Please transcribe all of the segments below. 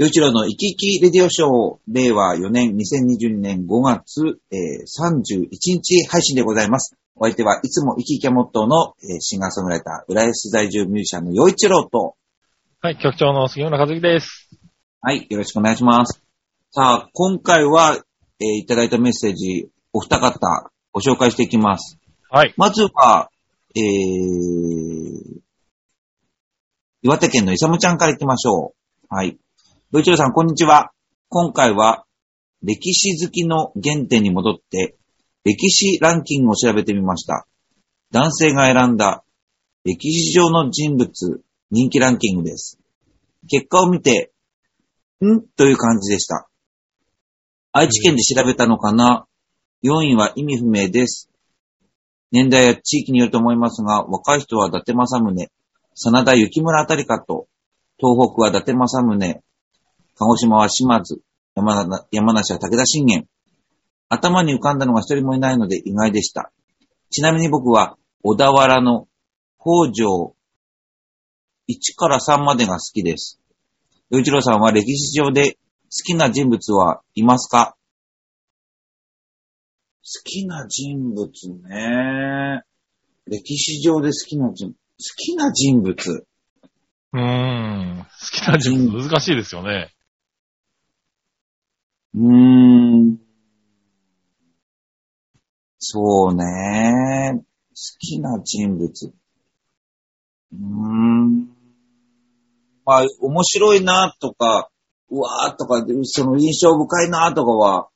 洋一郎の生き生きレディオショー、令和4年2022年5月、えー31日配信でございます。お相手はいつも生き生きがモットーの、えーシンガーソングライター、浦安在住ミュージシャンの洋一郎と、はい、局長の杉村和樹です。はい、よろしくお願いします。さあ、今回は、えーいただいたメッセージ、お二方、ご紹介していきます。はい。まずは、えー、岩手県のイサムちゃんから行きましょう。はい。ブイチロさん、こんにちは。今回は、歴史好きの原点に戻って、歴史ランキングを調べてみました。男性が選んだ、歴史上の人物、人気ランキングです。結果を見て、ん？という感じでした。愛知県で調べたのかな ?4 位は意味不明です。年代や地域によると思いますが、若い人は伊達政宗、真田幸村あたりかと、東北は伊達政宗、鹿児島は島津、山な山梨は武田信玄。頭に浮かんだのが一人もいないので意外でした。ちなみに僕は小田原の北条1から3までが好きです。洋一郎さんは歴史上で好きな人物はいますか？好きな人物ね。歴史上で好きな人、好きな人物。うーん。好きな人物難しいですよね。うーん。そうね。好きな人物。うーん。まあ、面白いなとか、うわーとか、その印象深いなとかは、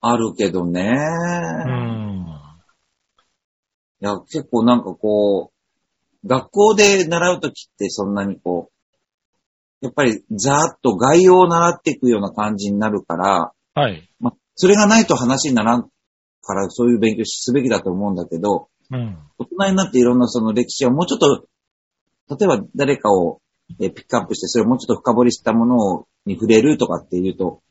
あるけどね。うーん。いや、結構なんかこう、学校で習うときってそんなにこう、やっぱりざーっと概要を習っていくような感じになるから、はい。まあ、それがないと話にならんからそういう勉強すべきだと思うんだけど、うん。大人になっていろんなその歴史をもうちょっと、例えば誰かをえーピックアップして、それをもうちょっと深掘りしたものをに触れるとかっていうと、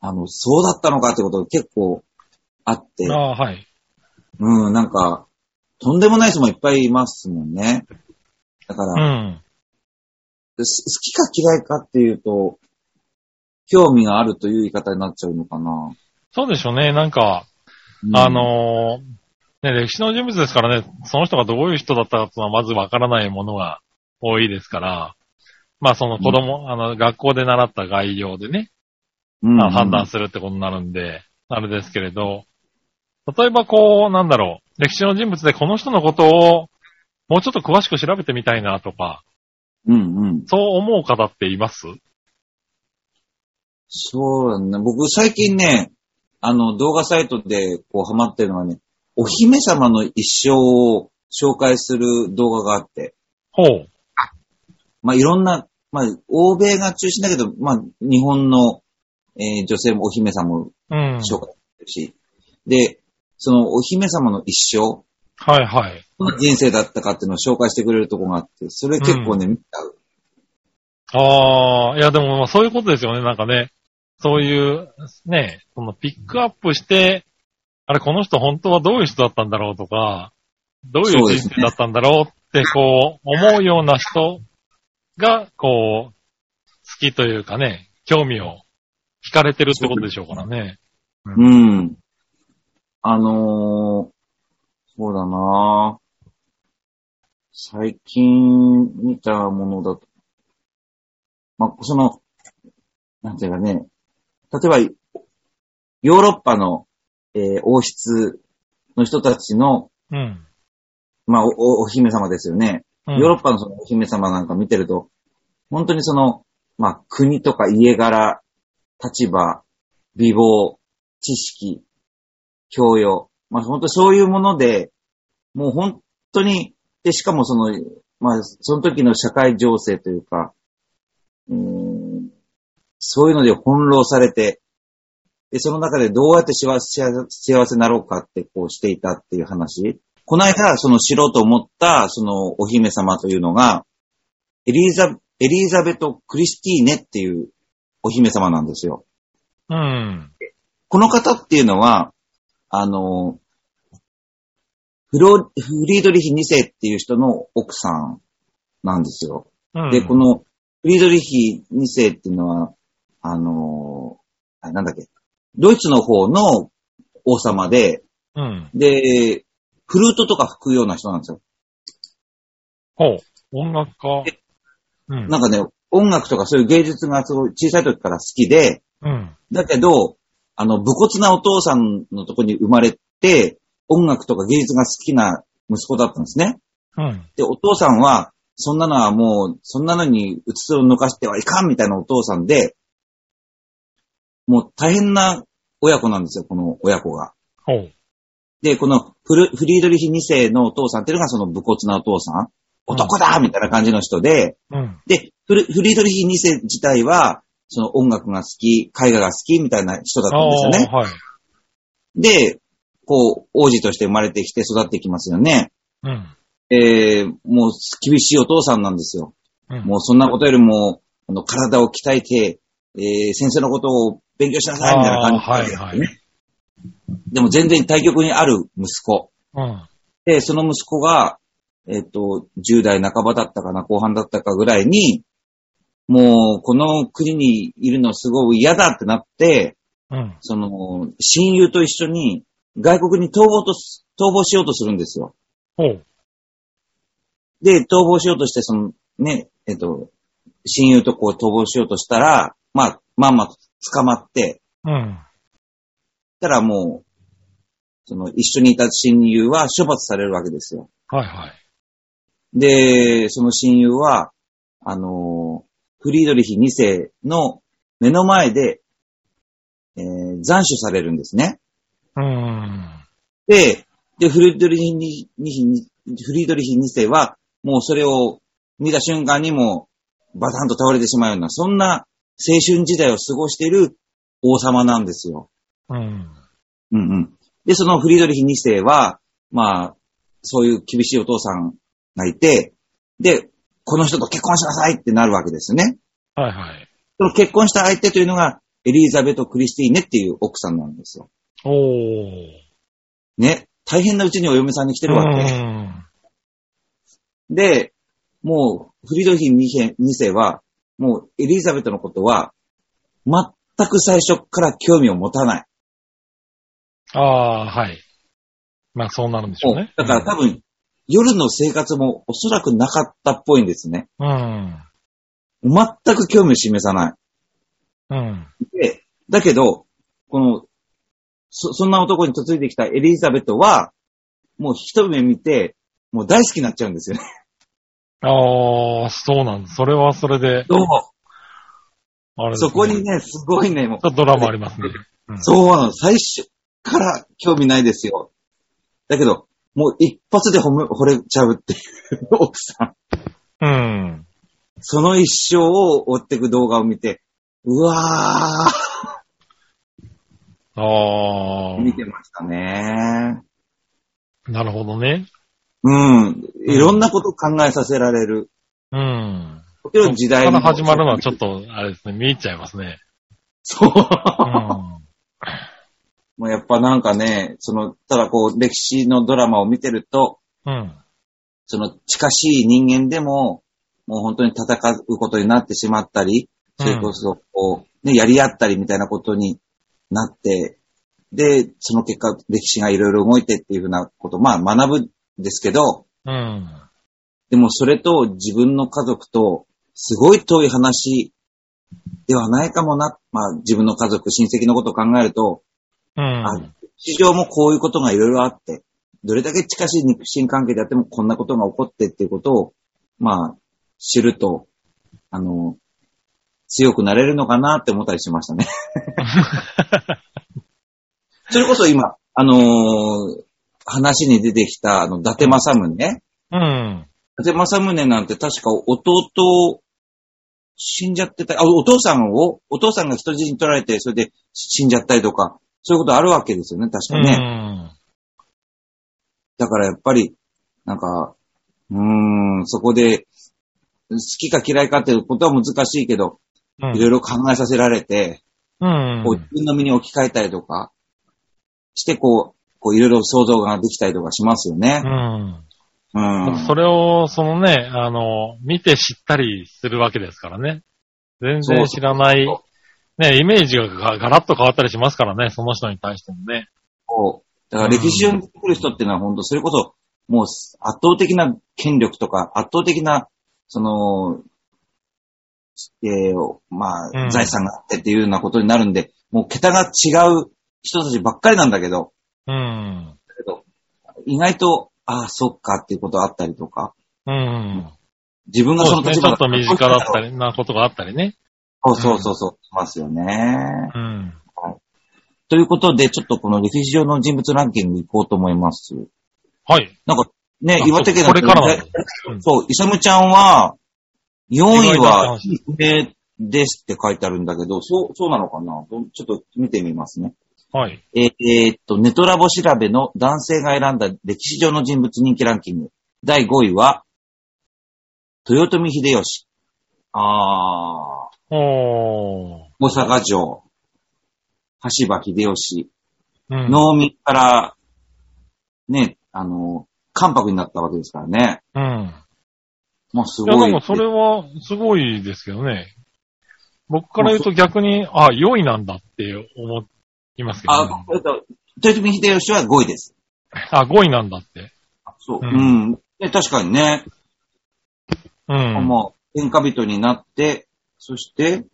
あの、そうだったのかってことが結構あって、ああ、はい。うん、なんか、とんでもない人もいっぱいいますもんね。だかうら、ん。す好きか嫌いかっていうと、興味があるという言い方になっちゃうのかな。そうでしょうね。なんか、うんあ、のーね、歴史の人物ですからね、その人がどういう人だったかっていうのはまずわからないものが多いですから、まあその子供、あの、学校で習った概要でね、判断するってことになるんで、あれですけれど、例えばこう、なんだろう、歴史の人物でこの人のことをもうちょっと詳しく調べてみたいなとか、うんうん。そう思う方っています？そうだね。僕最近ね、あの動画サイトでこうハマってるのはね、お姫様の一生を紹介する動画があって、ほう。まあいろんな、まあ欧米が中心だけど、まあ日本の、えー女性もお姫様をうん。紹介してるし、で、そのお姫様の一生、はいはい。どんな人生だったかっていうのを紹介してくれるとこがあって、それ結構ね、見ちゃう。ああ、いやでもまあそういうことですよね。なんかね、そういう、ね、そのピックアップして、あれこの人本当はどういう人だったんだろうとか、どういう人生だったんだろうってこう思うような人が、こう、好きというかね、興味を惹かれてるってことでしょうからね。うん。あのー、そうだな最近見たものだと、まあ、その、なんていうかね、例えば、ヨーロッパの、えー王室の人たちの、うん。まあ、お、おお姫様ですよね。うんヨーロッパのそのお姫様なんか見てると、本当にその、まあ、国とか家柄、立場、美貌、知識、教養、まあ、本当にそういうもので、もう本当に、で、しかもその、まあ、その時の社会情勢というか、うーんそういうので翻弄されて、で、その中でどうやって幸せ幸せ幸せになろうかってこうしていたっていう話。この間、その知ろうと思った、そのお姫様というのが、エリザ、エリザベト・クリスティーネっていうお姫様なんですよ。うん。この方っていうのは、あの、フロ、フリードリヒ2世っていう人の奥さんなんですよ。うん。で、このフリードリヒ2世っていうのは、あのーあなんだっけ、ドイツの方の王様で、うん。で、フルートとか吹くような人なんですよ。ほう。音楽家。うん。なんかね、音楽とかそういう芸術がすごい小さい時から好きで、うん。だけど、あの、武骨なお父さんのとこに生まれて、音楽とか芸術が好きな息子だったんですね。うん。で、お父さんは、そんなのはもう、そんなのにうつつを抜かしてはいかんみたいなお父さんで、もう大変な親子なんですよ、この親子が。ほう。で、このフルフリードリヒ2世のお父さんっていうのがその武骨なお父さん。男だみたいな感じの人で、うん。で、フルフリードリヒ2世自体は、その音楽が好き、絵画が好きみたいな人だったんですよね。はい。で、こう、王子として生まれてきて育ってきますよね。うん。えー、もう厳しいお父さんなんですよ。うん。もうそんなことよりも、あの体を鍛えて、えー、先生のことを勉強しなさいみたいな感じで、あーはいはいでも全然対局にある息子。うん。で、その息子が、えっ、と、10代半ばだったかな、後半だったかぐらいに、もう、この国にいるのすごい嫌だってなって、うん。その、親友と一緒に外国に逃亡とす、逃亡しようとするんですよ。ほう。で、逃亡しようとして、その、ね、えっ、と、親友とこう逃亡しようとしたら、まあ、まんまと捕まって、うん。たらもう、その、一緒にいた親友は処罰されるわけですよ。はいはい。で、その親友は、あの、フリードリヒ2世の目の前で、えー斬首されるんですね。うん。で、で、フリードリヒに、にフリードリヒ2世は、もうそれを見た瞬間にもうバタンと倒れてしまうような、そんな青春時代を過ごしている王様なんですよ。うん。うんうん。で、そのフリードリヒ2世は、まあ、そういう厳しいお父さんがいて、で、この人と結婚しなさいってなるわけですね。はいはい。その結婚した相手というのが、エリザベト・クリスティーネっていう奥さんなんですよ。おー。ね。大変なうちにお嫁さんに来てるわけ。うん。で、もう、フリードリヒ2世は、もう、エリザベトのことは、全く最初から興味を持たない。ああ、はい。まあそうなるんでしょうね。だから多分、夜の生活もおそらくなかったっぽいんですね。うん。全く興味を示さない。うん。で、だけど、この、そ、そんな男に嫁いできたエリザベトは、もう一目見て、もう大好きになっちゃうんですよね。ああ、そうなんです。それはそれで、あれですねそこにね、すごいね、もうドラマありますね。うんそうなの、最初から興味ないですよ。だけど、もう一発で褒め、惚れちゃうっていう 奥さん。うん。その一生を追っていく動画を見て、うわあー、あ、見てましたね。なるほどね。うん。いろんなこと考えさせられる。うん。もちろん時代から始まるのはちょっっと、あれですね、見入っちゃいますね。そう。うん。もうやっぱなんかね、その、ただこう、歴史のドラマを見てると、うん。その近しい人間でも、もう本当に戦うことになってしまったり、それこそ、こう、ね、やり合ったりみたいなことになって、で、その結果、歴史がいろいろ動いてっていうふうなこと、まあ学ぶんですけど、うん。でもそれと自分の家族と、すごい遠い話ではないかもな、まあ自分の家族、親戚のことを考えると、うん。あ市場もこういうことがいろいろあって、どれだけ近しい肉親関係であってもこんなことが起こってっていうことを、まあ、知ると、あの、強くなれるのかなって思ったりしましたね。それこそ今、あのー話に出てきた、あの、伊達政宗。うん。伊達政宗なんて確か弟、死んじゃってた、あ、お父さんを、お父さんが人質に取られて、それで死んじゃったりとか、そういうことあるわけですよね、確かね。うん。だからやっぱり、なんか、うーん、そこで、好きか嫌いかっていうことは難しいけど、うんいろいろ考えさせられて、うんこう自分の身に置き換えたりとか、してこう、こういろいろ想像ができたりとかしますよねう。ん。うん。それを、そのね、あの、見て知ったりするわけですからね。全然知らない、そうね、イメージがガガラッと変わったりしますからね、その人に対してもね。そう。だから歴史上に来る人っていうのは本当それこそ、もう圧倒的な権力とか、圧倒的な、その、えーまあ、うん財産があってっていうようなことになるんで、もう桁が違う人たちばっかりなんだけど、うん。だけど意外と、ああ、そっかっていうことあったりとか、うん。自分がそそうですね。ちょの立場っと身近だったり、なことがあったりね。そうそうそうそう、しますよね。うん。ということで、ちょっとこの歴史上の人物ランキング行こうと思います。はい。なんか、ね、あ岩手県のこれからそう、イサムちゃんは、4位は話、えですって書いてあるんだけど、そう、そうなのかな？どちょっと見てみますね。はい。えーえーっと、ネトラボ調べの男性が選んだ歴史上の人物人気ランキング。第5位は、豊臣秀吉。あー、おー。大阪城。橋場秀吉。うん。農民から、ね、あの、関白になったわけですからね。うん。まあ、すいや、ごい。でもそれはすごいですけどね。僕から言うと逆に、あ、良いなんだって思いますけど、あね。、えっと、豊臣秀吉は5位です。あ、5位なんだって。そう。ううんん。ね確かにね。うん。まあ、天下人になって、そして、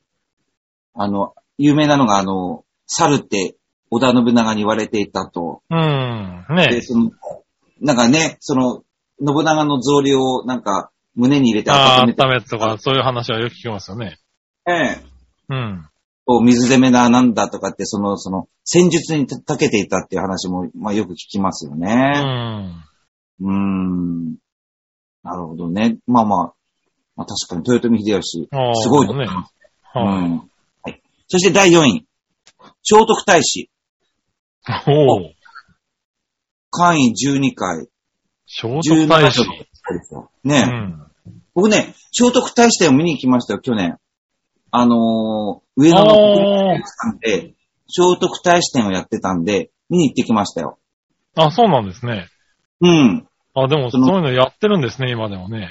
あの、有名なのが、あの、猿って織田信長に言われていたと。うん。で、ねその、なんかね、その、信長の草履をなんか胸に入れてああ、温めて、温めとか、そういう話はよく聞きますよね。ええうん。こう水攻めだなんだとかって、その、その、戦術に長けていたっていう話も、まあよく聞きますようね。ん。うーん。なるほどね。まあまあ、まあ確かに豊臣秀吉、ああすごいと思いね。ます。はうん。はい。そして第4位。聖徳太子、い。おお。官位12回、聖徳太子。ですよ。うね、ん。僕ね、聖徳太子展を見に行きましたよ、去年。あのー上野の国立美術館で、聖徳太子展をやってたんで、見に行ってきましたよ。あ、そうなんですね。うん。あ、でもそういうのやってるんですね、今でもね。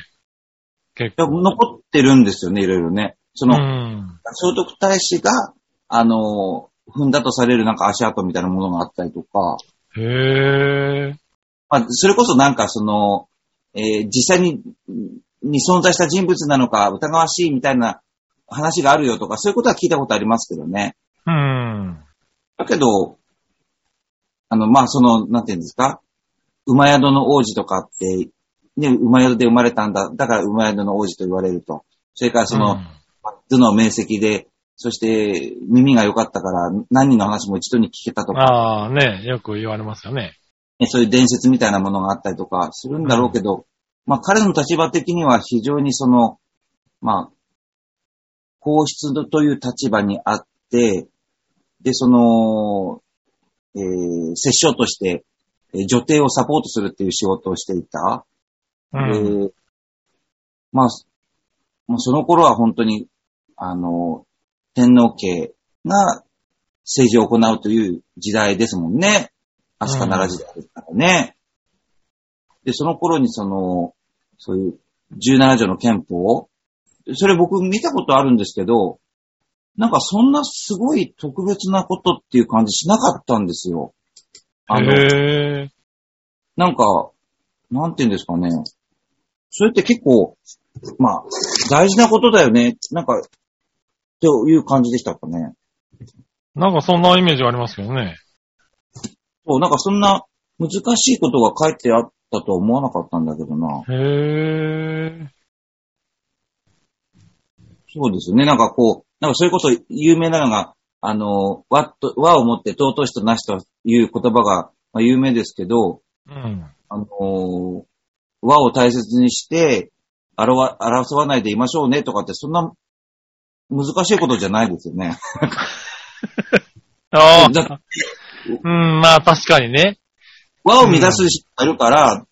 結構。残ってるんですよね、いろいろね。そうの、ん。聖徳太子が、あのー踏んだとされるなんか足跡みたいなものがあったりとか、へえ。まあ、それこそなんかその、えー実際に、に存在した人物なのか疑わしいみたいな話があるよとか、そういうことは聞いたことありますけどね。うん。だけど、あの、まあ、その、なんていうんですか、馬宿の王子とかって、ね、馬宿で生まれたんだ、だから馬宿の王子と言われると。それからその、頭の面積で、そして耳が良かったから何人の話も一度に聞けたとか、ああ、ね、よく言われますよね。ねそういう伝説みたいなものがあったりとかするんだろうけど、まあ彼の立場的には非常にその、まあ、皇室という立場にあって、で、その、えー、摂政として、えー女帝をサポートするっていう仕事をしていた。うん。で、まあ、もうその頃は本当に、あの、天皇家が政治を行うという時代ですもんね。足利奈良時代ですからね。で、その頃にその、そういう17条の憲法それ僕見たことあるんですけど、なんかそんなすごい特別なことっていう感じしなかったんですよ。あの。なんか、なんて言うんですかね。それって結構、まあ、大事なことだよね。なんか、っていう感じでしたかね。なんかそんなイメージありますけどね。そう、なんかそんな難しいことが書いてあったとは思わなかったんだけどな。へえ。そうですよね。なんかこう、なんかそれこそ有名なのが、あの、和と、和をもって尊しとなしという言葉が、まあ、有名ですけど、うん。あの、和を大切にして、争わ争わないでいましょうねとかって、そんな難しいことじゃないですよね。ああ。だうん、まあ確かにね。和を乱す人がいるから、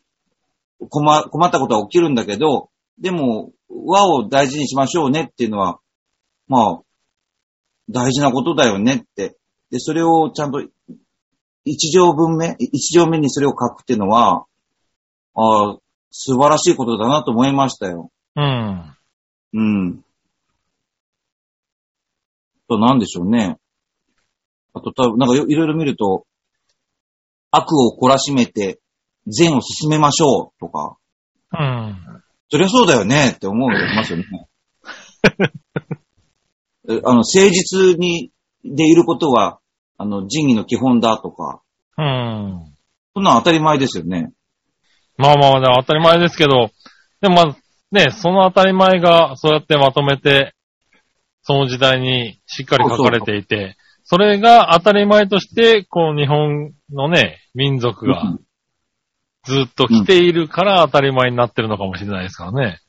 困困ったことは起きるんだけど、でも、和を大事にしましょうねっていうのは、まあ、大事なことだよねって。で、それをちゃんと、一条文目、一条目にそれを書くっていうのは、ああ、素晴らしいことだなと思いましたよ。うん。うん。と、なんでしょうね。あと、たなんかいろいろ見ると、悪を懲らしめて善を進めましょうとか、うん。そりゃそうだよねって思いますよね。えあの、誠実に、でいることは、あの、仁義の基本だとか、うん。そんなの当たり前ですよね。まあまあ、でも当たり前ですけど、でもまあ、ね、その当たり前がそうやってまとめて、その時代にしっかり書かれていて、それが当たり前として、こう日本のね、民族がうんずっと来ているから当たり前になってるのかもしれないですからね。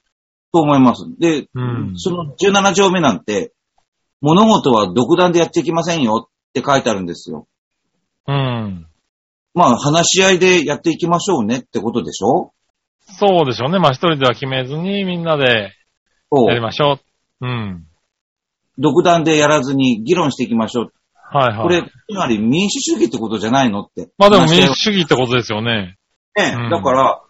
と思います。で、うんその17条目なんて、物事は独断でやっていきませんよって書いてあるんですよ。うん。まあ、話し合いでやっていきましょうねってことでしょ？そうでしょうね。まあ一人では決めずにみんなで。やりましょう。うん。独断でやらずに議論していきましょう。はいはい。これ、つまり民主主義ってことじゃないのって。まあでも民主主義ってことですよね。ね、うんだから、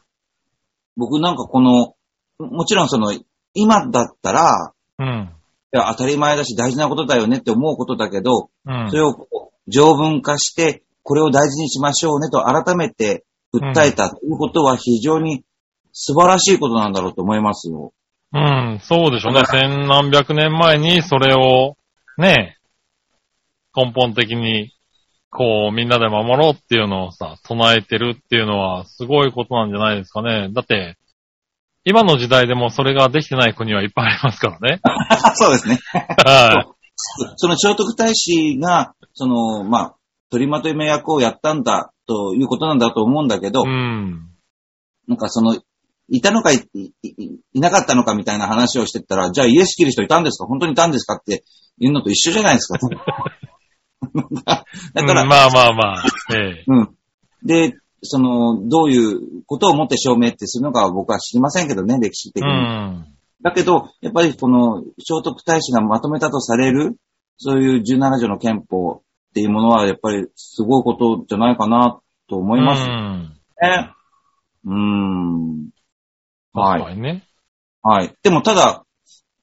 僕なんかこの、もちろんその、今だったら、うん。いや当たり前だし大事なことだよねって思うことだけど、うんそ。れを条文化して、これを大事にしましょうねと改めて訴えたということは非常に素晴らしいことなんだろうと思いますよ。うん、そうでしょうね。千何百年前にそれを、ね、根本的に、こう、みんなで守ろうっていうのをさ、唱えてるっていうのは、すごいことなんじゃないですかね。だって、今の時代でもそれができてない国はいっぱいありますからね。そうですね。は その聖徳太子が、その、まあ、取りまとめ役をやったんだということなんだと思うんだけど、い。うん。なんかその、いたのかいいいいなかったのかみたいな話をしてったら、じゃあイエス切る人いたんですか？本当にいたんですか？っていうのと一緒じゃないですか。だから、うんまあまあまあ。ええ。うん。で、その、どういうことをもって証明ってするのかは僕は知りませんけどね、歴史的うに。ん。だけど、やっぱりこの、聖徳太子がまとめたとされる、そういう17条の憲法っていうものは、やっぱりすごいことじゃないかなと思いますうん。ね。うーん。はい確かにね。はい。でもただ、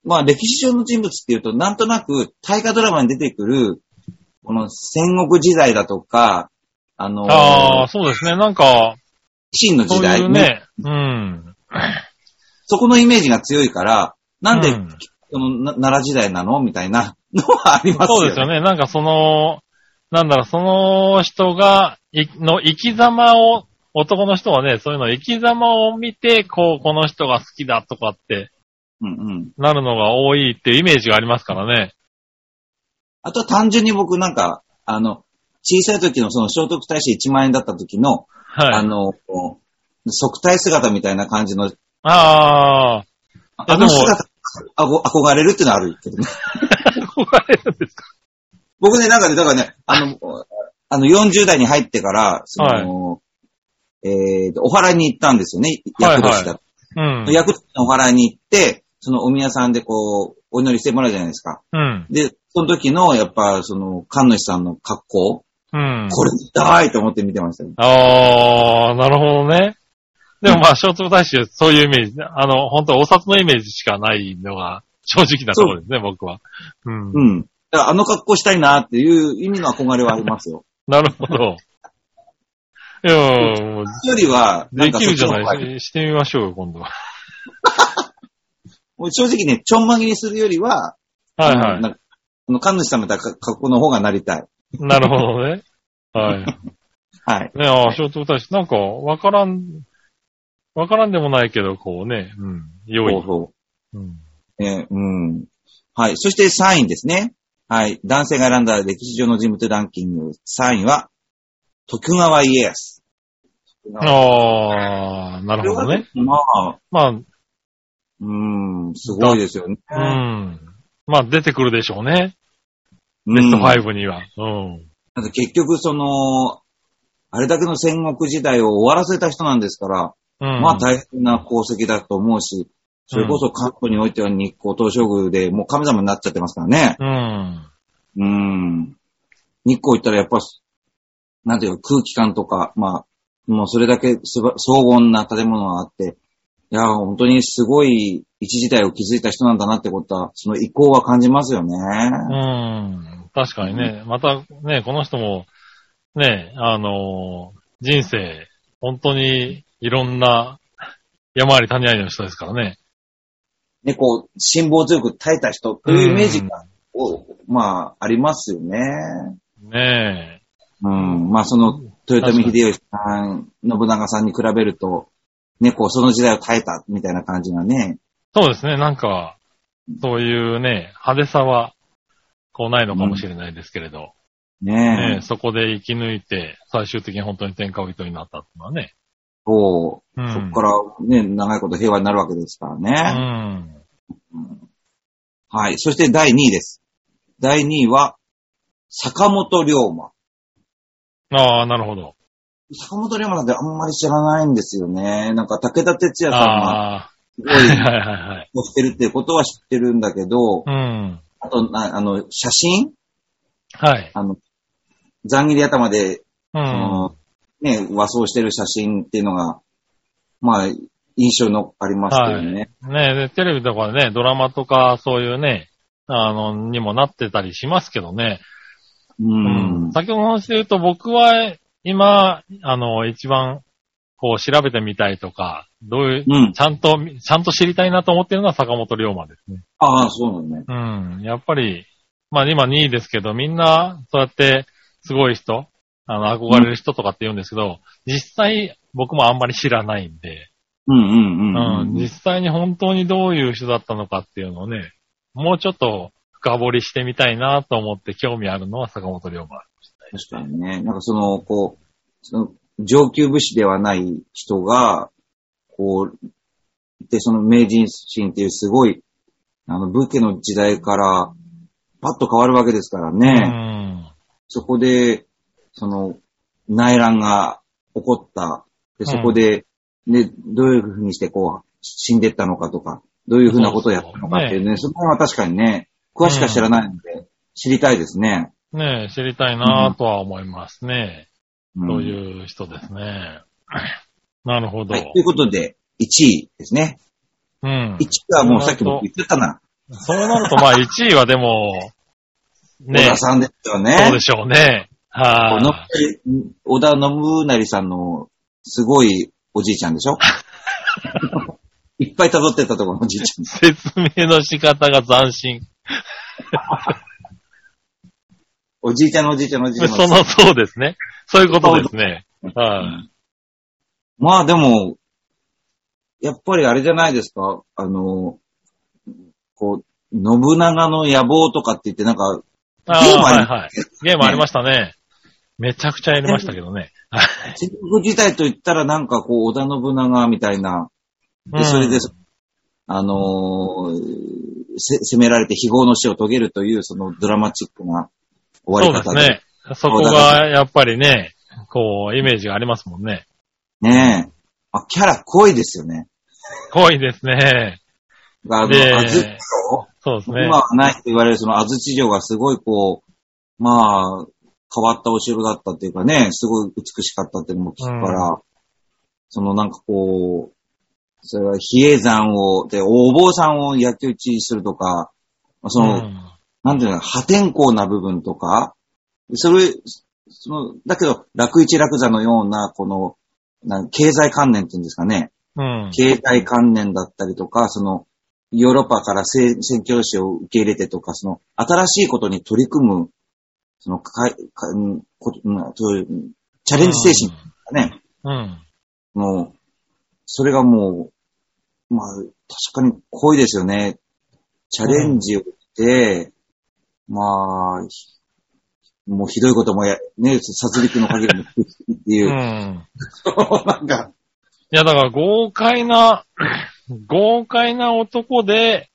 まあ歴史上の人物っていうと、なんとなく大河ドラマに出てくる、この戦国時代だとか、あのああ、そうですね。なんか、秦のそう時代いうね。うん。そこのイメージが強いから、なんで、うんそのな奈良時代なの？みたいな のはありますよね。そうですよね。なんかその、なんだろう、その人が、いの生き様を、男の人はね、そういうの生き様を見て、こう、この人が好きだとかってうんうん。なるのが多いっていうイメージがありますからね。あとは単純に僕なんか、あの、小さい時のその聖徳太子1万円だった時の、あはい。の、こう側体姿みたいな感じの、ああ、あの姿、あご憧れるっていうのはあるけどね。憧れるんですか？僕ね、なんかね、だからね、あの、あの、40代に入ってから、その、えーと、お祓いに行ったんですよね、はい役年だ。うん。役年のお祓いに行って、そのお宮さんでこう、お祈りしてもらうじゃないですか。うん。で、その時の、やっぱ、その、神主さんの格好、うん。これ見たいと思って見てましたね。ああ、なるほどね。でもまあ、聖徳太子はそういうイメージ、あの、本当お札のイメージしかないのが正直なところですね、僕は。うん。うん。だからあの格好したいなっていう意味の憧れはありますよ。なるほど。いや、もう、よりは、できるじゃないですか。してみましょうよ、今度は。もう正直ね、ちょんまげにするよりは、はいはあの神主さんみたいな格好の方がなりたい。い。なるほどね。はい。はい。ねああ、聖徳太子、なんか、わからん、わからんでもないけど、こうね、うん、良いそう。そうん。う。えーうん。はい。そして3位ですね。はい。男性が選んだ歴史上の人物ランキング3位は、徳川家康。ああ、なるほどね。まあ、まあ、うん、すごいですよね。うん。まあ、出てくるでしょうね。うんベスト5には。うん。だって結局その、あれだけの戦国時代を終わらせた人なんですから、うん。まあ大変な功績だと思うし、それこそ関東においては日光東照宮でもう神様になっちゃってますからね。うん。うん。日光行ったらやっぱ、なんていうか空気感とか、まあ、もうそれだけすば荘厳な建物があって、いや、本当にすごい一時代を築いた人なんだなってことは、その意向は感じますよね。うん。確かにね。またね、この人も、ね、あのー人生、本当にいろんな山あり谷ありの人ですからね。ね、こう、辛抱強く耐えた人というイメージが、おまあ、ありますよね。ねうん。まあ、その、豊臣秀吉さん、信長さんに比べると、ね、こう、その時代を耐えたみたいな感じがね。そうですね。なんか、そういうね、派手さは、こうないのかもしれないですけれど、ねねそこで生き抜いて、最終的に本当に天下人になったっていうのはね。そうう、ん。そこからね、長いこと平和になるわけですからうね。ん。はい。そして第2位です。第2位は、坂本龍馬。ああ、なるほど。坂本龍馬なんてあんまり知らないんですよね。なんか武田鉄矢さんがああ、すごはいいはいはいはい。をしてるっていうことは知ってるんだけど、うん。あと、なあの、写真？はい。あの、残切り頭で、うそん。の、ね、和装してる写真っていうのが、まあ、印象のありますけどね。ねで、テレビとかね、ドラマとかそういうね、あの、にもなってたりしますけどね。うん。先ほどの話で言うと僕は今、あの、一番、こう調べてみたいとか、どういう、うん。ちゃんと、ちゃんと知りたいなと思ってるのは坂本龍馬ですね。ああ、そうなのね。うん。やっぱり、まあ今2位ですけど、みんな、そうやって、すごい人、あの、憧れる人とかって言うんですけど、実際、僕もあんまり知らないんで、うんうんうん。うん、実際に本当にどういう人だったのかっていうのをね、もうちょっと深掘りしてみたいなと思って興味あるのは坂本龍馬。確かにね。なんかその、こう、その上級武士ではない人が、こう、で、その明治維新っていうすごい、あの、武家の時代から、パッと変わるわけですからうね。ん。そこで、その、内乱が起こった。で、そこで、ね、どういうふうにしてこう、死んでったのかとか、どういうふうなことをやったのかっていうね、その辺は確かにね、詳しくは知らないので、知りたいですね。ねえ、知りたいなとは思いますね。うんそういう人ですね。なるほど。はい。ということで、1位ですね。うん1。位はもうさっき僕言ってたな。そうなると、まあ1位はでも、小ね田さんですよね。そうでしょうね。は小田信成さんのすごいおじいちゃんでしょ？いっぱい辿ってったところのおじいちゃん。い。説明の仕方が斬新。おじいちゃんのおじいちゃんのおじいちゃんの。その、そうですね。そういうことですね。はい。まあでも、やっぱりあれじゃないですかあの、こう、信長の野望とかって言ってなんか、あゲームありはいはい。ゲームありましたね。めちゃくちゃやりましたけどね。戦国時代と言ったらなんかこう、織田信長みたいな、で、それで、あのーせ攻められて非業の死を遂げるという、そのドラマチックな終わり方で。そうですね。そこがやっぱりね、こう、イメージがありますもんね。ねえ。あ、キャラ濃いですよね。濃いですね。あの、で安土城そうですね。今はないと言われるその安土城がすごいこう、まあ、変わったお城だったっていうかね、すごい美しかったっていうのも聞くから、そのなんかこう、それは比叡山を、で、お坊さんを焼き討ちするとか、その、うんなんていうの、破天荒な部分とか、それ、その、だけど、楽一楽座のような、この、なん経済観念っていうんですかね、うん。経済観念だったりとか、その、ヨーロッパから宣宣教師を受け入れてとか、その、新しいことに取り組む、その、かかうんこうんそういうチャレンジ精神とかね、うん。もう、それがもう、まあ、確かに濃いですよね。チャレンジをして、まあ、ひもうひどいこともや、ね、殺戮の限りもっていうう、ん。なんか、いや、だから豪快な、豪快な男で、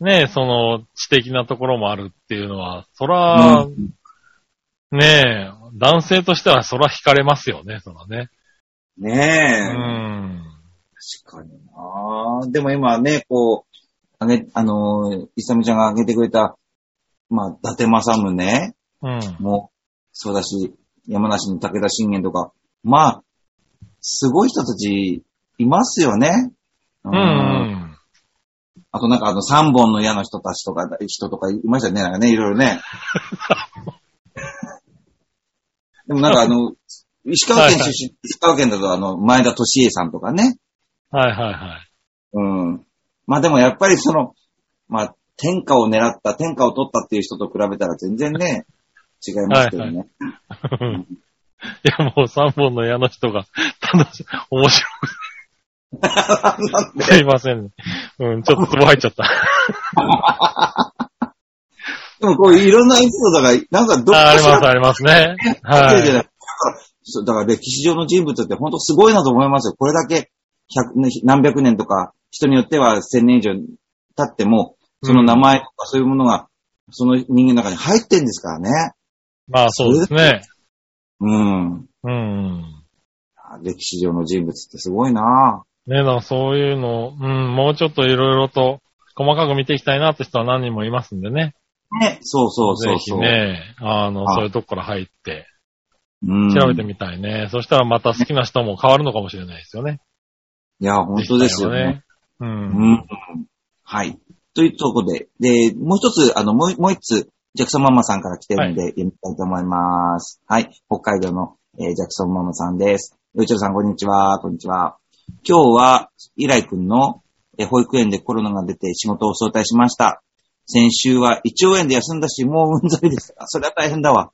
ねその知的なところもあるっていうのは、そら、うんねえ、男性としてはそら惹かれますよね、そらね。うねえ、ん。確かになでも今ね、こう、あげ、あのー、イサムちゃんが挙げてくれた、まあ、伊達政宗うん。もそうだし、山梨の武田信玄とか、まあ、すごい人たちいますよね。ううんん。あとなんかあの三本の矢の人たちとか、人とかいましたよね、なんかね、いろいろね。でもなんかあの、石川県出身、石川県だとあの、前田敏恵さんとかね。はいはいはい。うん。まあでもやっぱりその、まあ、天下を狙った、天下を取ったっていう人と比べたら全然ね、違いますけどね。いや、もう3本の矢の人が楽しい、面白い。すいませんね。うん、ちょっと入っちゃった。でもこういろんなエピソードが、なんかどっああります、ありますね。はい。だから歴史上の人物って本当すごいなと思いますよ。これだけ百何百年とか、人によっては千年以上経っても、その名前とかそういうものが、その人間の中に入ってんですからね。まあそうですね。うん。うん。歴史上の人物ってすごいなねだからそういうの、うん、もうちょっといろいろと細かく見ていきたいなって人は何人もいますんでね。ね。そうそうそうぜひそう。ね、あの、あそういうとこから入って、うん。調べてみたいね。そしたらまた好きな人も変わるのかもしれないですよね。いや、本当ですよね。。う。うんん。はい。というところで、で、もう一つ、あの、もう、もう一つ、ジャクソンママさんから来てるんで、読みたいと思います。はい。北海道の、えージャクソンママさんです。よいちろさん、こんにちは。こんにちは。今日は、イライ君の、えー保育園でコロナが出て仕事を早退しました。先週は胃腸炎で休んだし、もううんざりです。あそれは大変だわ。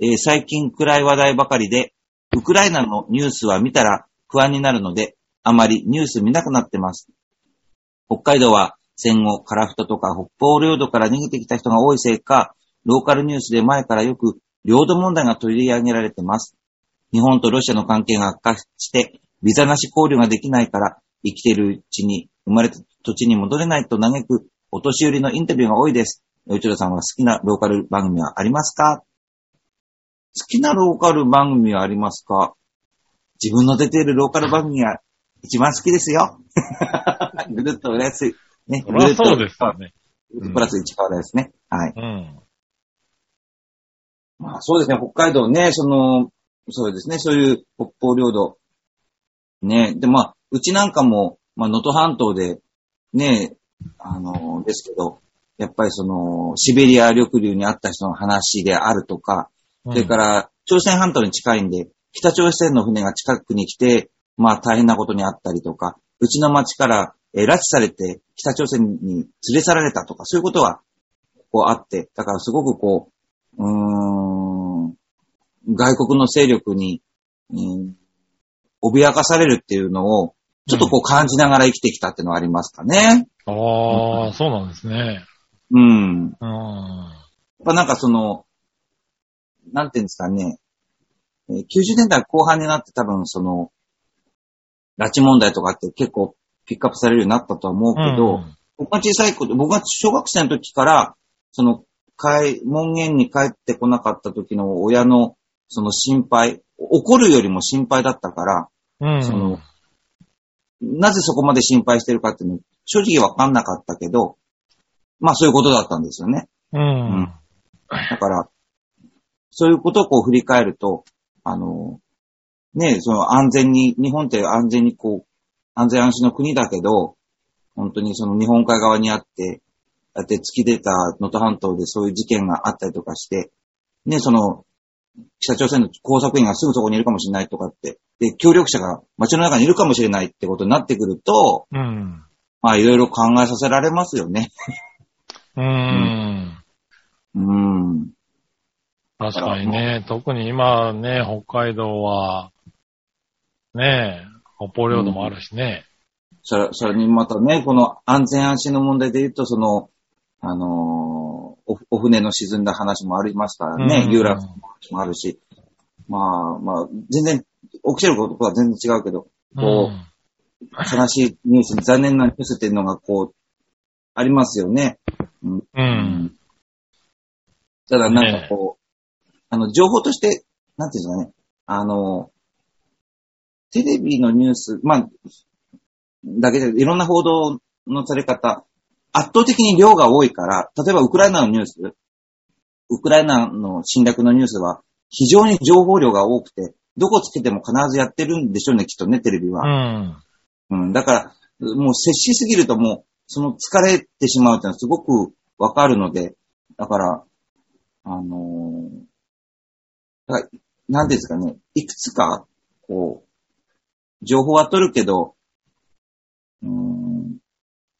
えー最近暗い話題ばかりで、ウクライナのニュースは見たら不安になるので、あまりニュース見なくなってます。北海道は戦後、カラフトとか北方領土から逃げてきた人が多いせいか、ローカルニュースで前からよく領土問題が取り上げられてます。日本とロシアの関係が悪化して、ビザなし交流ができないから、生きているうちに生まれた土地に戻れないと嘆くお年寄りのインタビューが多いです。よいちろさんは好きなローカル番組はありますか？好きなローカル番組はありますか？自分の出ているローカル番組が一番好きですよ。ぐるっと浦安、ね。そりゃそうですよね。プラス市川ですね。はい。うん。まあそうですね、北海道ね、その、そうですね、そういう北方領土。ね、で、まあ、うちなんかも、まあ、能登半島で、ね、あの、ですけど、やっぱりその、シベリア緑流にあった人の話であるとか、それから、朝鮮半島に近いんで、北朝鮮の船が近くに来て、まあ大変なことにあったりとか、うちの町から、えー拉致されて北朝鮮に連れ去られたとか、そういうことは、こうあって、だからすごくこう、うーん、外国の勢力に、うん、脅かされるっていうのを、ちょっとこう感じながら生きてきたっていうのはありますかね。ああ、そうなんですね。うん。うん。やっぱなんかその、なんていうんですかね、えー90年代後半になって多分その、拉致問題とかって結構ピックアップされるようになったとは思うけど、うん僕が小さい頃、僕が小学生の時から、その、帰、門限に帰ってこなかった時の親の、その心配、怒るよりも心配だったから、うん。そのなぜそこまで心配してるかっていうの、正直わかんなかったけど、まあそういうことだったんですよね。うん。だから、そういうことをこう振り返ると、あの、ね、その安全に、日本って安全にこう、安全安心の国だけど、本当にその日本海側にあって、だって突き出た能登半島でそういう事件があったりとかして、ね、その、北朝鮮の工作員がすぐそこにいるかもしれないとかって、で、協力者が街の中にいるかもしれないってことになってくると、うん。まあいろいろ考えさせられますよね。うん。うん。確かにね、特に今ね、北海道は、ねえ、北方領土もあるしね。それ、それにまたね、この安全安心の問題で言うと、その、あのーお、お船の沈んだ話もありますからね、うん遊覧船の話もあるし、まあまあ、全然、起きてることは全然違うけど、こうん悲しいニュース、残念なニュースっていうのがこう、ありますよね。うん。うん。ただなんかこう、あの、情報として、なんていうんですかね、あの、テレビのニュース、まあ、だけでいろんな報道のされ方、圧倒的に量が多いから、例えばウクライナのニュース、ウクライナの侵略のニュースは非常に情報量が多くて、どこつけても必ずやってるんでしょうね、きっとね、テレビは。うん。うん、だから、もう接しすぎるともう、その疲れてしまうっていうのはすごくわかるので、だから、あのーなんですかね、いくつか、こう、情報は取るけど、うーん、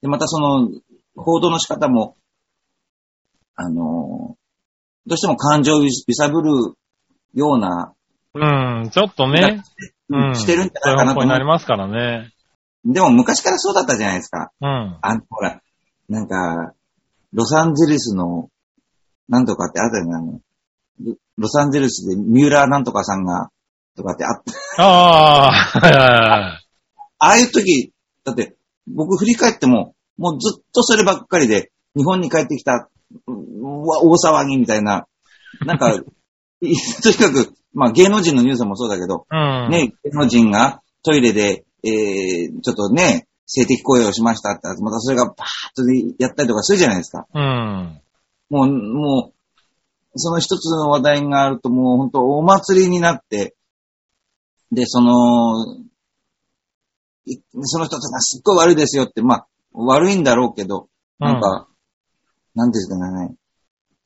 で、またその、報道の仕方も、あのーどうしても感情を揺さぶるような、うん、ちょっとね、うん。してるんじゃないかなと思うなりますからね。でも昔からそうだったじゃないですか。うん。あの、ほら、なんか、ロサンゼルスの、なんとかってあったよね、あの、ロロサンゼルスで三浦なんとかさんが、とかってあった。ああ、はいはいはい。ああいう時、だって、僕振り返っても、もうずっとそればっかりで、日本に帰ってきた、大騒ぎみたいな、なんか、い とにかく、まあ芸能人のニュースもそうだけど、うん。ね、芸能人がトイレで、えー、ちょっとね、性的行為をしましたって、またそれがバーッとやったりとかするじゃないですか。うん。もう、もう、その一つの話題があるともう本当お祭りになって、で、その、いその人たちがすっごい悪いですよって、まあ、悪いんだろうけど、なんか、なんていうんですかね、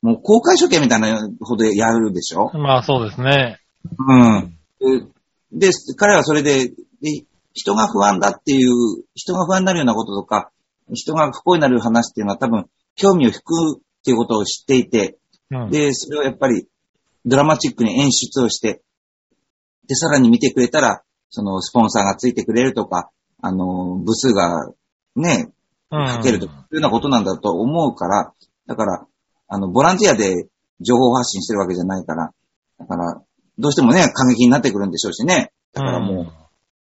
もう公開処刑みたいなほどやるでしょ？まあそうですね。うん。で、で彼はそれで、で人が不安だっていう、人が不安になるようなこととか、人が不幸になる話っていうのは多分、興味を引くっていうことを知っていて、うん。で、それをやっぱりドラマチックに演出をして、で、さらに見てくれたら、そのスポンサーがついてくれるとか、あの、部数がね、うんかけるとか、いうようなことなんだと思うから、だから、あの、ボランティアで情報発信してるわけじゃないから、だから、どうしてもね、過激になってくるんでしょうしね。だからも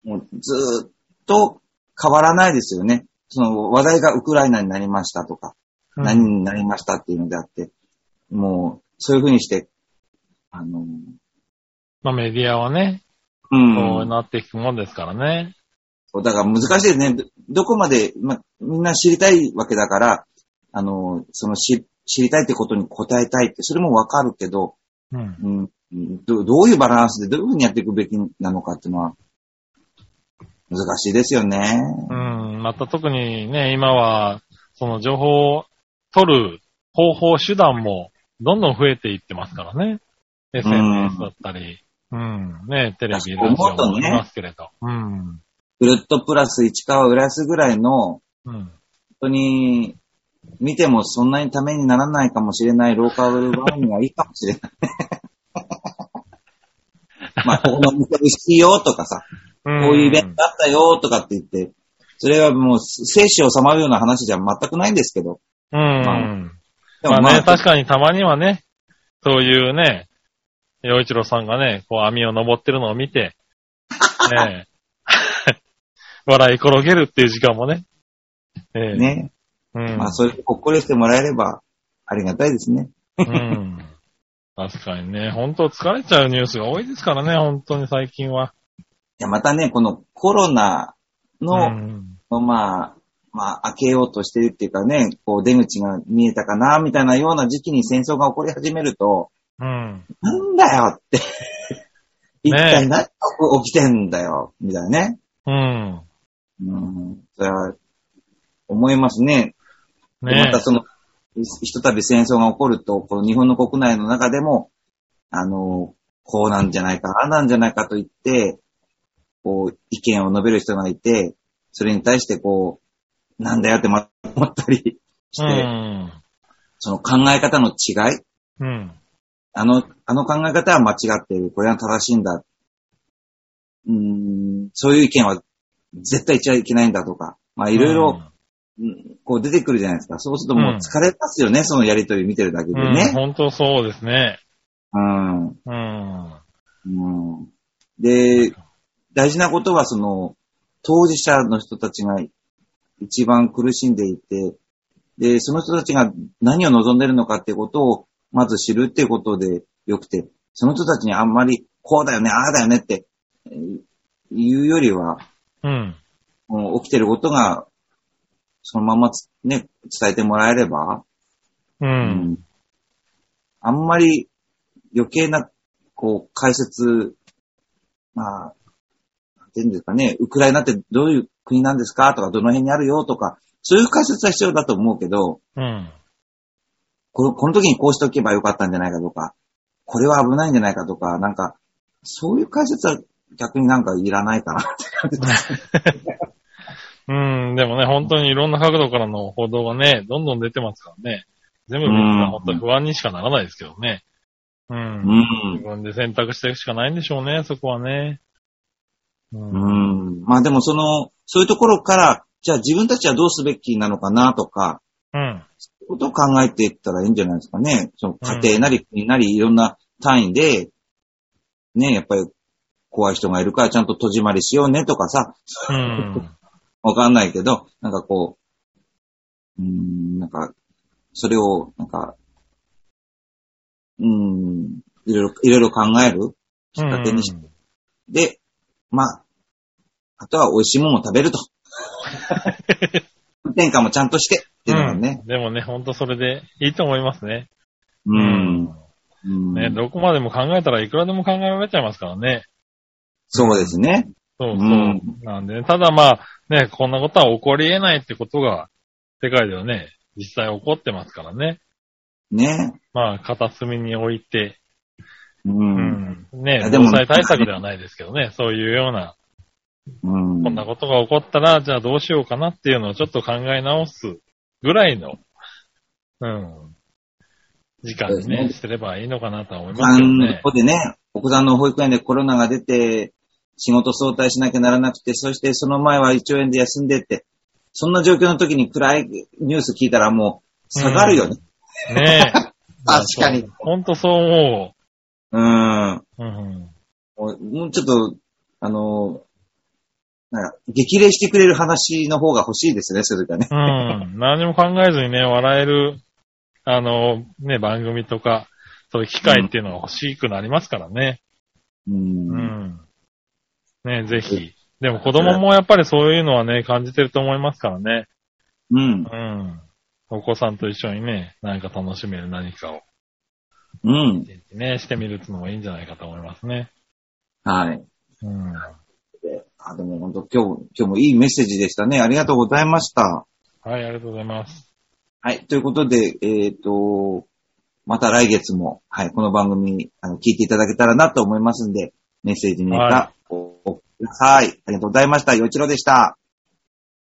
う、もうずーっと変わらないですよね。その話題がウクライナになりましたとか、うん、何になりましたっていうのであって、もう、そういうふうにして、あの、まあメディアはね、う。そうんなっていくもんですからね。だから難しいですね。どどこまで、ま、みんな知りたいわけだから、あの、そのし知りたいってことに答えたいって、それもわかるけど、うん。うん、どどういうバランスでどういうふうにやっていくべきなのかっていうのは、難しいですよね。うん。また特にね、今は、その情報を取る方法、手段もどんどん増えていってますからね。SNS だったり、うん。ね、テレビ、ラジオ思うとねもありますけれど。うん。グルッとプラス市川浦安ぐらいの、うん。本当に、見てもそんなにためにならないかもしれないローカル番組がいいかもしれない。まあ、ここの店美味しいよとかさ、ここういうイベントあったよとかって言って、それはもう生死をさまるような話じゃ全くないんですけど。うん。までもまあね、確かにたまにはね、そういうね、洋一郎さんがね、こう網を登ってるのを見て、ねえ 笑い転げるっていう時間もね。ええね。うん。まあ、それでほっこりしてもらえればありがたいですね。うん。確かにね、本当疲れちゃうニュースが多いですからね、本当に最近は。いや、またね、このコロナの、うん。まあ、まあ、開けようとしてるっていうかね、こう出口が見えたかな、みたいなような時期に戦争が起こり始めると、うん。なんだよって。一体何が起きてんだよ、みたいなね。うん。うん。それは、思いますね。でねまたその、ひとたび戦争が起こると、この日本の国内の中でも、あの、こうなんじゃないか、ああなんじゃないかと言って、こう、意見を述べる人がいて、それに対してこう、なんだよってま思ったりして、うん。その考え方の違い、うん。あの、あの考え方は間違っている、これは正しいんだ。うーん、そういう意見は絶対言っちゃいけないんだとか、まあいろいろ、うんこう出てくるじゃないですか。そうするともう疲れますよね、そのやりとり見てるだけでうん。うん、ね。本当そうですね。うん。うん。うん。で、大事なことはその、当事者の人たちが一番苦しんでいて、で、その人たちが何を望んでるのかっていうことをまず知るっていうことでよくて、その人たちにあんまりこうだよね、ああだよねってえー言うよりは、うん。もう起きてることがそのままつね、伝えてもらえれば、う。うんあんまり余計な、こう、解説、まあ、なんていうんですかね、ウクライナってどういう国なんですかとか、どの辺にあるよとか、そういう解説は必要だと思うけど、うん。このこの時にこうしておけばよかったんじゃないかとか、これは危ないんじゃないかとか、なんか、そういう解説は逆になんかいらないかなって感じ。うん、でもね、本当にいろんな角度からの報道がね、どんどん出てますからね。全部見るのは本当に不安にしかならないですけどね。うん。うん自。分で選択していくしかないんでしょうね、そこはね。うん。うん。まあでもその、そういうところから、じゃあ自分たちはどうすべきなのかなとか、うん。ことを考えていったらいいんじゃないですかね。その家庭なり国なりいろんな単位で、ね、やっぱり怖い人がいるからちゃんと戸締まりしようねとかさ、うん。わかんないけど、なんかこう、うーん、なんか、それを、なんか、うーん、いろいろ、いろいろ考えるきっかけにして、で、まあ、あとは美味しいものを食べると。添加もちゃんとしてっていうのがね。うんでもね、ほんとそれでいいと思いますね。うん。うんね、どこまでも考えたらいくらでも考えられちゃいますからね。そうですね。そうそう。うんなんでね、ただまあ、ね、こんなことは起こり得ないってことが、世界ではね、実際起こってますからね。ね。まあ、片隅に置いて、う。うんん。ね、やでも防災対策ではないですけどね、そういうような、うん。こんなことが起こったら、じゃあどうしようかなっていうのをちょっと考え直すぐらいの、うん、時間にね、ねしてればいいのかなとは思いますけどねこ。こでね、お子さんの保育園でコロナが出て、仕事早退しなきゃならなくて、そしてその前は一応園で休んでって、そんな状況の時に暗いニュース聞いたらもう下がるよね。ねえ。確かに。ほんとそう思うん。う。うん。もうちょっと、あの、激励してくれる話の方が欲しいですね、それがね。うん。何も考えずにね、笑える、あの、ね、番組とか、そういう機会っていうのが欲しくなりますからね。う。うんん。ね、ぜひ。でも子供もやっぱりそういうのはね、感じてると思いますからね。うん。うん。お子さんと一緒にね、何か楽しめる何かを、うん。ね、してみるっていうのもいいんじゃないかと思いますね。はい。うん。であ、でも本当今日、今日もいいメッセージでしたね。ありがとうございました。はい、ありがとうございます。はい。ということで、えっ、と、また来月も、はい、この番組、あの、聞いていただけたらなと思いますんで、メッセージにはかお送りください。ありがとうございました。よいちろでした。